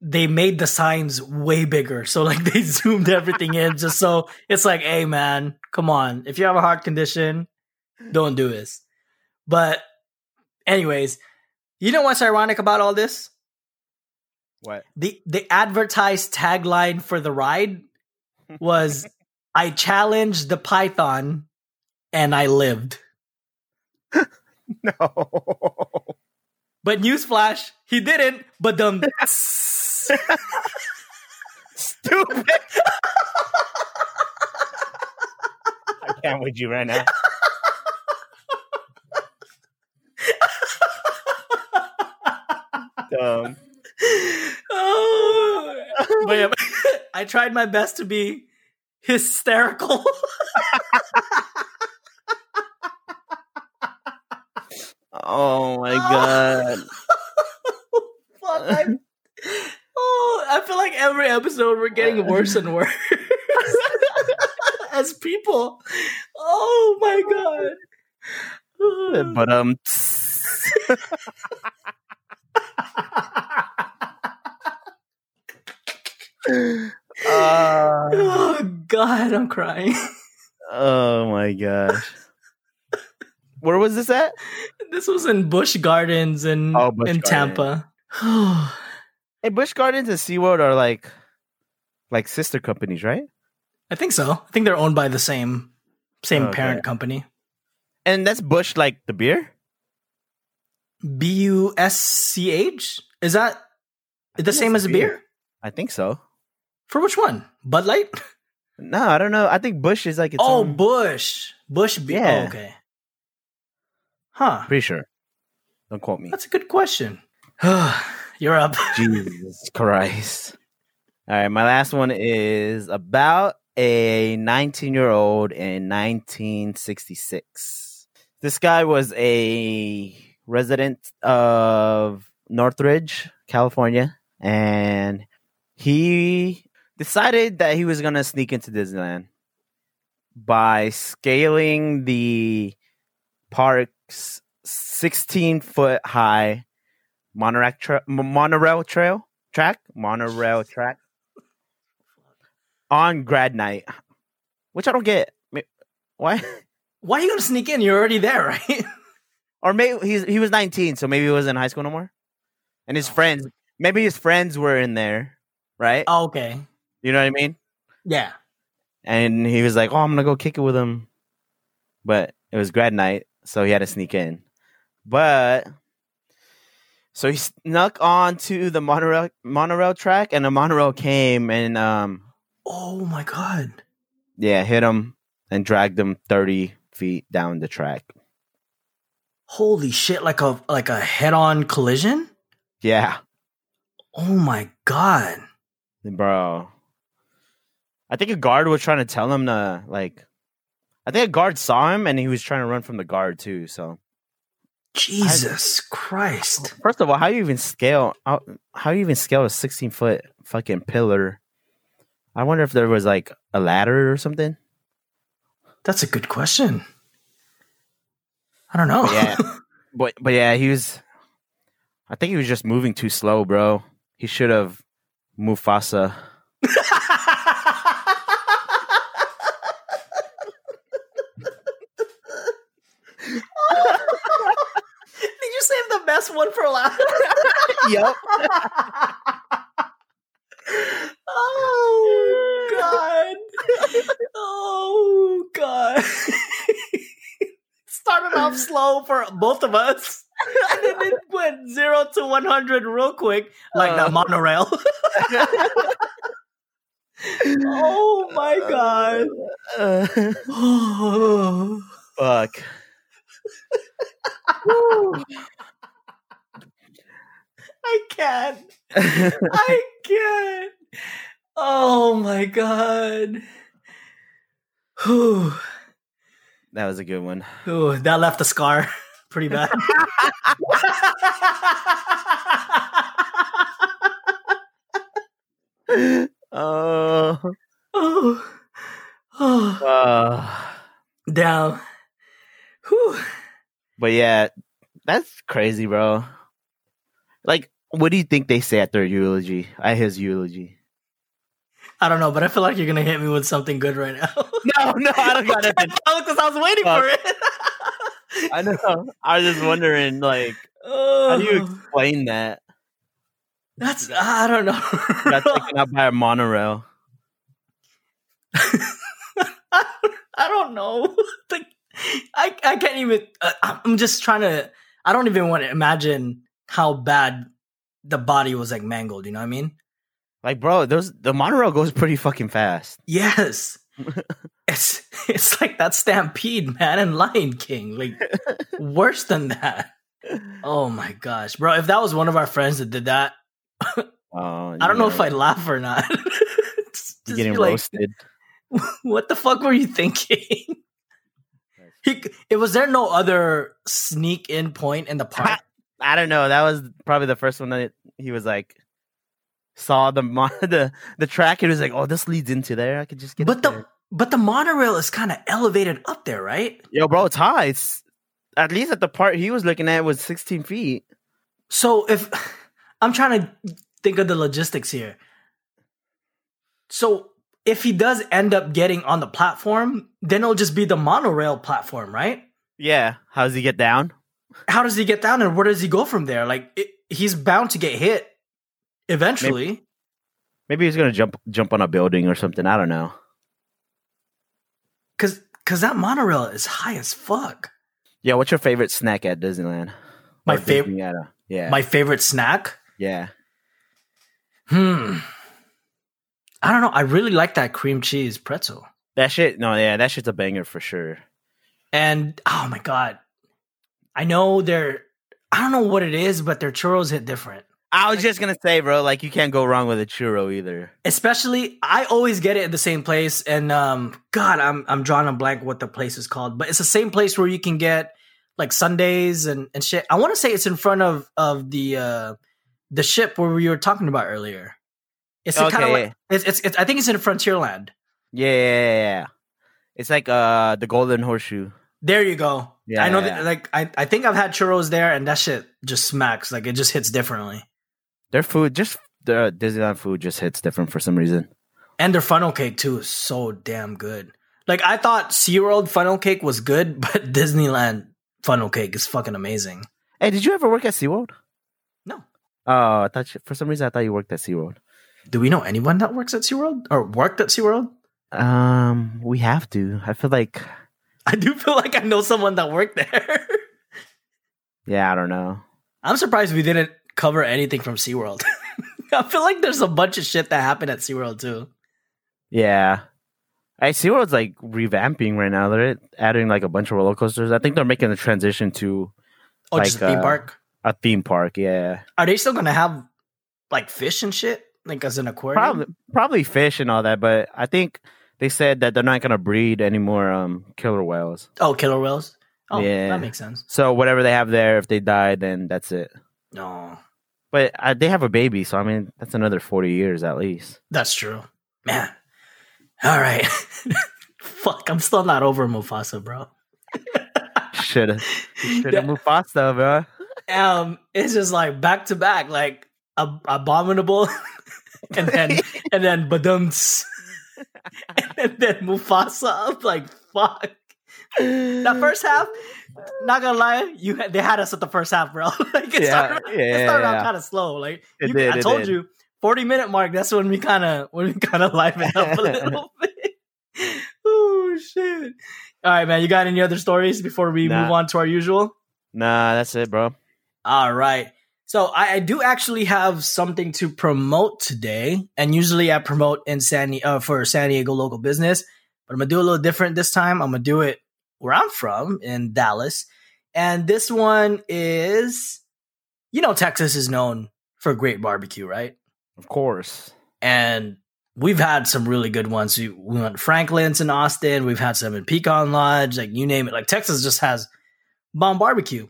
they made the signs way bigger. So like they zoomed everything in just so it's like, hey man, come on. If you have a heart condition, don't do this. But anyways, you know what's ironic about all this? What? the the advertised tagline for the ride was I challenged the python and I lived. No. But newsflash, he didn't, but them Stupid. I can't with you right now. Dumb. oh, but yeah, I tried my best to be hysterical. Oh my god. Fuck, I, I feel like every episode we're getting worse and worse as people. Oh my god. But um uh, oh god, I'm crying. oh my gosh. Where was this at? This was in Busch Gardens in Oh, Busch in Gardens. Tampa. Hey, Busch Gardens and SeaWorld are like like sister companies, right? I think so. I think they're owned by the same same Okay. parent company. And that's Busch like the beer. B U S C H? Is that the same as a a beer? beer. I think so. For which one? Bud Light? No, I don't know. I think Busch is like its oh, own- Busch. Busch beer. Oh, yeah. Oh, okay. Huh. pretty sure. Don't quote me. That's a good question. You're up. Jesus Christ. All right, my last one is about a 19 year old in 1966. This guy was a resident of Northridge, California, and he decided that he was going to sneak into Disneyland by scaling the park's 16 foot high monorail, tra- monorail trail track? Monorail track. On grad night. Which i don't get. Why? Why are you gonna sneak in? You're already there, right? or maybe he's he was 19 so maybe he wasn't in high school no more? And his friends maybe his friends were in there right? Oh, okay. you know what i mean? Yeah. and he was like oh i'm gonna go kick it with him. But it was grad night so he had to sneak in. But so he snuck onto the monorail monorail track and the monorail came and um Oh my god. yeah hit him and dragged him 30 feet down the track Holy shit! Like a like a head-on collision. yeah Oh my god. bro i think a guard was trying to tell him to like i think a guard saw him and he was trying to run from the guard too so Jesus Christ. First of all, how you even scale? How, how you even scale a sixteen foot fucking pillar? I wonder if there was like a ladder or something. That's a good question. I don't know. But yeah, but but yeah, he was. I think he was just moving too slow, bro. He should have Mufasa. Did you best one for last? yep. oh god. Oh god. Started off slow for both of us. And then it went zero to one hundred real quick, like that Uh. monorail. oh my god. Uh, Oh. fuck. I can't. I can't. Oh my god. Whew. that was a good one. Ooh, that left a scar pretty bad. Oh. oh. Oh. Uh, Down. Whew. but yeah, that's crazy, bro. Like, what do you think they say at their eulogy? At his eulogy? I don't know, but I feel like you're gonna hit me with something good right now. No, no, I don't got nothing. Because I was waiting Fuck. for it. I know. I was just wondering, like, how do you Oh, explain that? that's I don't know. Got taken out by a monorail. I don't know. Like, I I can't even. Uh, I'm just trying to. I don't even want to imagine how bad the body was like mangled. You know what I mean? Like, bro, those the monorail goes pretty fucking fast. Yes. it's it's like that stampede, man, and Lion King. Like worse than that. Oh my gosh, bro! If that was one of our friends that did that, Oh, I don't know if. I'd laugh or not. Just be getting like, roasted. what the fuck were you thinking? he, it was there no other sneak in point in the park? I don't know. That was probably the first one that he was like saw the mon- the the track and was like, "Oh, this leads into there. I could just get." but the there." but the monorail is kind of elevated up there, right? yo, bro, it's high. It's at least at the part he was looking at was 16 feet. So if I'm trying to think of the logistics here. So if he does end up getting on the platform, then it'll just be the monorail platform, right? Yeah, how does he get down? How does he get down and where does he go from there? Like it, he's bound to get hit eventually. Maybe he's gonna jump jump on a building or something. I don't know. Cause cause that monorail is high as fuck. Yeah, what's your favorite snack at Disneyland? My Or fav- Disney at a- yeah, My favorite snack? yeah. Hmm. I don't know. I really like that cream cheese pretzel. That shit. No, yeah, that shit's a banger for sure. And oh my god. I know they're I don't know what it is, but their churros hit different. I was just gonna say, bro, like you can't go wrong with a churro either. Especially I always get it at the same place and um god, I'm I'm drawing a blank what the place is called, but it's the same place where you can get like Sundays and and shit. I want to say it's in front of of the uh the ship where we were talking about earlier. It's kind of like it's, it's it's I think it's in Frontierland. Yeah, yeah, yeah, yeah. It's like uh the Golden Horseshoe. There you go. Yeah, I know yeah, that like I, I think I've had churros there and that shit just smacks. Like it just hits differently. Their food, just the Disneyland food, just hits different for some reason. And their funnel cake too is so damn good. Like I thought SeaWorld funnel cake was good, but Disneyland funnel cake is fucking amazing. Hey, did you ever work at SeaWorld? No. Oh, I thought you, for some reason I thought you worked at SeaWorld. Do we know anyone that works at SeaWorld? Or worked at SeaWorld? Um, we have to. I feel like, I do feel like I know someone that worked there. yeah, I don't know. I'm surprised we didn't cover anything from SeaWorld. I feel like there's a bunch of shit that happened at SeaWorld too. Yeah. I SeaWorld's like revamping right now. They're adding like a bunch of roller coasters. I think they're making the transition to Oh, Like, just a theme uh, park. a theme park. Yeah. Are they still gonna have like fish and shit? Like as an aquarium? Probably probably fish and all that, but I think they said that they're not gonna breed any more um killer whales. Oh, killer whales. Oh, Yeah. that makes sense. So whatever they have there, if they die, then that's it. No, But uh, they have a baby, so I mean that's another forty years at least. that's true, man. All right, fuck. I'm still not over Mufasa, bro. Should have should have moved faster, bro. Um, it's just like back to back, like ab- abominable, and then and then badums, and then Mufasa. I'm like, fuck. That first half, not gonna lie, you had, they had us at the first half, bro. like it Yeah, started, yeah, it started yeah. out kind of slow. Like you, did, I told did. you, forty minute mark. That's when we kind of when we kind of liven up a little bit. oh shit! All right, man. You got any other stories before we Nah. move on to our usual? Nah, that's it, bro. All right. So I, I do actually have something to promote today, and usually I promote in San uh, for San Diego local business, but I'm gonna do a little different this time. I'm gonna do it where I'm from in Dallas, and this one is, you know, Texas is known for great barbecue, right? Of course. and we've had some really good ones. We, we went to Franklin's in Austin. We've had some in Pecan Lodge, like you name it. Like Texas just has bomb barbecue.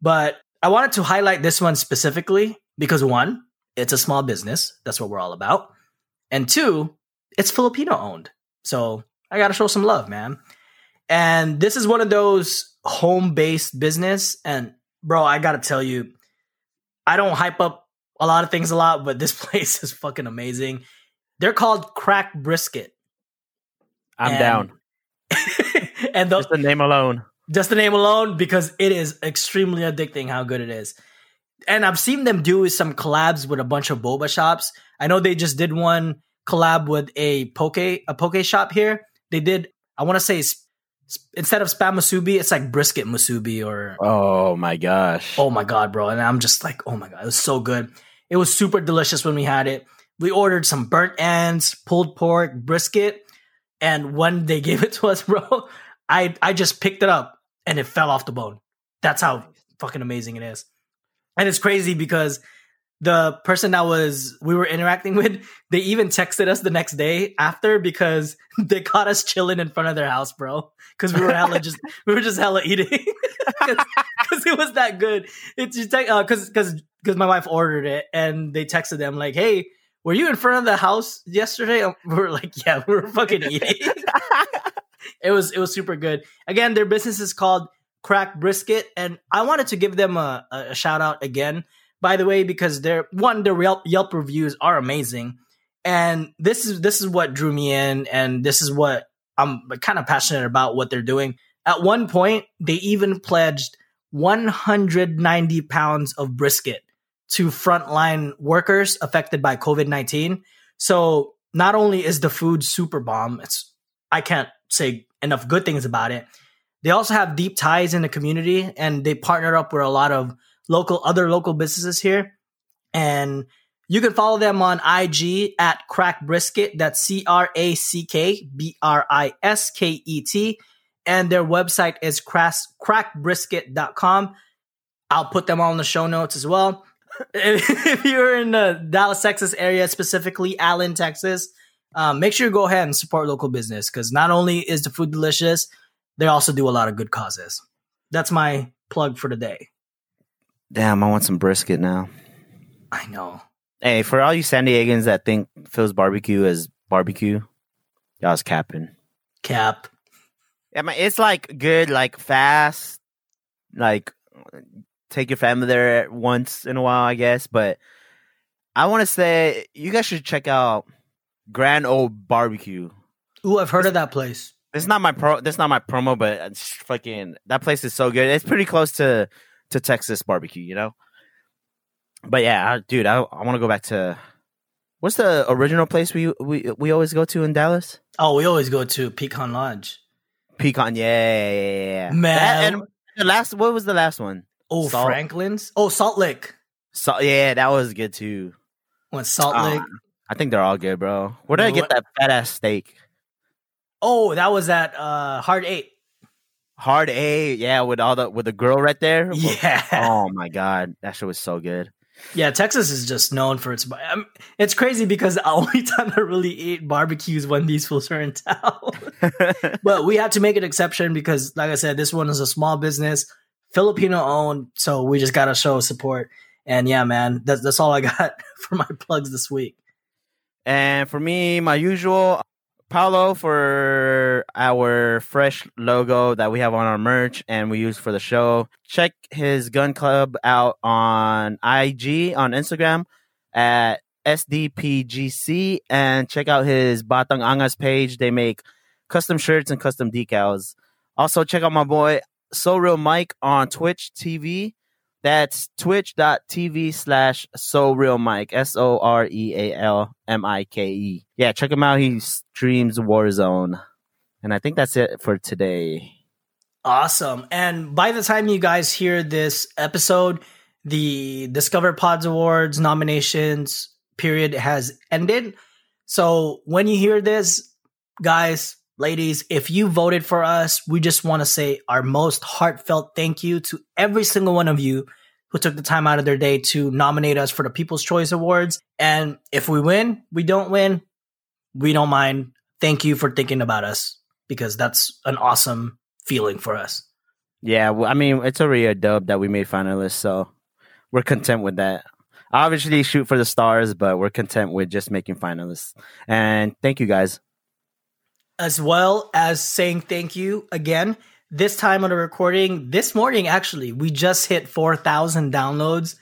But I wanted to highlight this one specifically because one, it's a small business. That's what we're all about. And two, it's Filipino owned. So I got to show some love, man. And this is one of those home based business. And bro, I got to tell you, I don't hype up a lot of things a lot, but this place is fucking amazing. They're called Crack Brisket. I'm And- down. and Just the name alone. Just the name alone, because it is extremely addicting how good it is. And I've seen them do some collabs with a bunch of boba shops. I know they just did one collab with a poke a poke shop here. They did. I want to say instead of spam musubi, it's like brisket musubi or Oh my gosh. Oh my god, bro! And I'm just like, oh my god, it was so good. It was super delicious when we had it. We ordered some burnt ends, pulled pork, brisket, and when they gave it to us, bro, I I just picked it up and it fell off the bone. That's how fucking amazing it is. And it's crazy because the person that was we were interacting with, they even texted us the next day after because they caught us chilling in front of their house, bro. Because we were hella just we were just hella eating because it was that good. It's just because uh, because because my wife ordered it and they texted them like, "Hey, were you in front of the house yesterday?" We were like, "Yeah, we were fucking eating." It was it was super good. Again, their business is called Crack Brisket, and I wanted to give them a, a, shout out again. By the way, because their one their Yelp, Yelp reviews are amazing, and this is this is what drew me in, and this is what I'm kind of passionate about what they're doing. At one point, they even pledged 190 pounds of brisket to frontline workers affected by COVID 19. So not only is the food super bomb, it's I can't say enough good things about it. They also have deep ties in the community and they partner up with a lot of local other local businesses here. And you can follow them on IG at Crack Brisket. That's C R A C K B R I S K E T. And their website is crass, crackbrisket.com. I'll put them all in the show notes as well. if you're in the Dallas, Texas area, specifically Allen, Texas, um, make sure you go ahead and support local business because not only is the food delicious, they also do a lot of good causes. That's my plug for the day. Damn, I want some brisket now. I know. Hey, for all you San Diegans that think Phil's barbecue is barbecue, y'all's capping. Cap. I mean, it's like good, like fast, like take your family there once in a while, I guess. But I want to say you guys should check out Grand Old Barbecue. Ooh, I've heard of that place. This is not my pro. This is not my promo, but it's fucking that place is so good. It's pretty close to to Texas barbecue, you know. But yeah, I, dude, I I want to go back to what's the original place we we we always go to in Dallas? Oh, we always go to Pecan Lodge. Pecan, yeah, yeah, yeah. Man. That- and the last, what was the last one? Oh, Salt- Franklin's. Oh, Salt Lick. So yeah, that was good too. Went Salt Ah, Lake. I think they're all good, bro. Where did I get that fat ass steak? Oh, that was at uh Hard Eight. Hard A, yeah, with all the with the girl right there. Yeah. Oh my god, that shit was so good. Yeah, Texas is just known for its. bar- Um, it's crazy because the only time I really eat barbecues when these fools are in town. but we had to make an exception because, like I said, this one is a small business, Filipino owned, so we just gotta show support. And yeah, man, that's that's all I got for my plugs this week. And for me, my usual Paolo for our fresh logo that we have on our merch and we use for the show. Check his gun club out on IG on Instagram at SDPGC and check out his Batang Angas page. They make custom shirts and custom decals. Also check out my boy So Real Mike on Twitch TV. That's twitch.tv slash so real Mike. S O R E A L M I K E. Yeah, check him out. He streams Warzone. And I think that's it for today. Awesome. And by the time you guys hear this episode, the Discover Pods Awards nominations period has ended. So when you hear this, guys, ladies, if you voted for us, we just want to say our most heartfelt thank you to every single one of you who took the time out of their day to nominate us for the People's Choice Awards. And if we win, we don't win, we don't mind. Thank you for thinking about us because that's an awesome feeling for us. Yeah, well, I mean, it's already a dub that we made finalists, so we're content with that. Obviously, shoot for the stars, but we're content with just making finalists. And thank you guys. As well as saying thank you again. This time on a recording, this morning actually, we just hit 4,000 downloads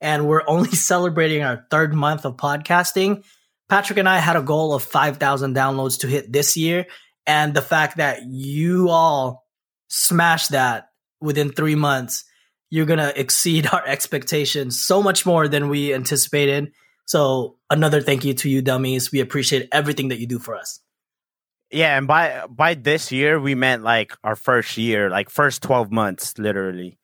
and we're only celebrating our third month of podcasting. Patrick and I had a goal of 5,000 downloads to hit this year. And the fact that you all smashed that within three months, you're going to exceed our expectations so much more than we anticipated. So, another thank you to you, dummies. We appreciate everything that you do for us. Yeah, and by by this year, we meant like our first year, like first twelve months, literally.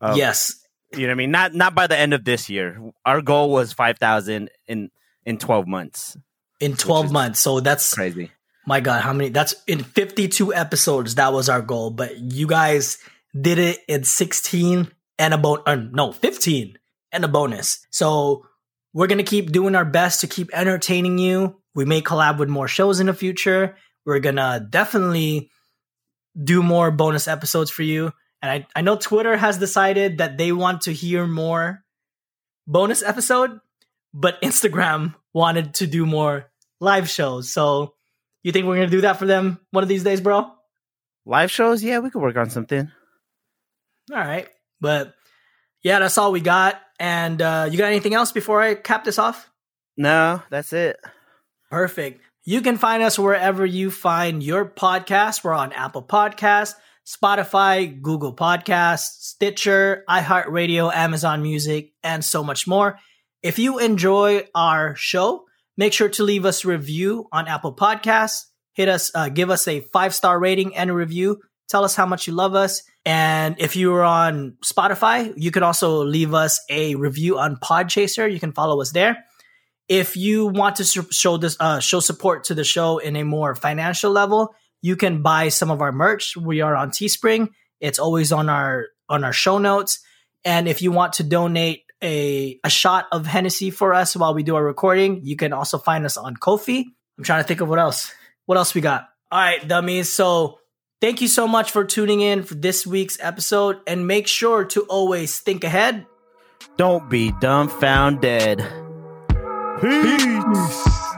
Of- yes, you know what I mean. Not not by the end of this year. Our goal was five thousand in in twelve months. in 12 months. So that's Crazy. my god, how many that's in 52 episodes that was our goal, but you guys did it in 16 and a bon uh, no, 15 and a bonus. So we're going to keep doing our best to keep entertaining you. We may collab with more shows in the future. We're to definitely do more bonus episodes for you. And I, I know Twitter has decided that they want to hear more bonus episode, but Instagram wanted to do more live shows. So you think we're gonna do that for them one of these days, bro? Live shows, yeah, we could work on something. All right. But yeah, that's all we got. And uh, you got anything else before I cap this off? No, that's it. Perfect. You can find us wherever you find your podcast. We're on Apple Podcasts, Spotify, Google Podcasts, Stitcher, iHeartRadio, Amazon Music, and so much more. If you enjoy our show, Make sure to leave us a review on Apple Podcasts. Hit us, uh, give us a five star rating and a review. Tell us how much you love us. And if you are on Spotify, you can also leave us a review on Podchaser. You can follow us there. If you want to show this, uh, show support to the show in a more financial level, you can buy some of our merch. We are on Teespring. It's always on our on our show notes. And if you want to donate a a shot of Hennessy for us while we do our recording, you can also find us on Ko-fi. I'm trying to think of what else. What else we got? All right, dummies. So thank you so much for tuning in for this week's episode, and make sure to always think ahead. Don't be dumbfounded. Peace. Peace.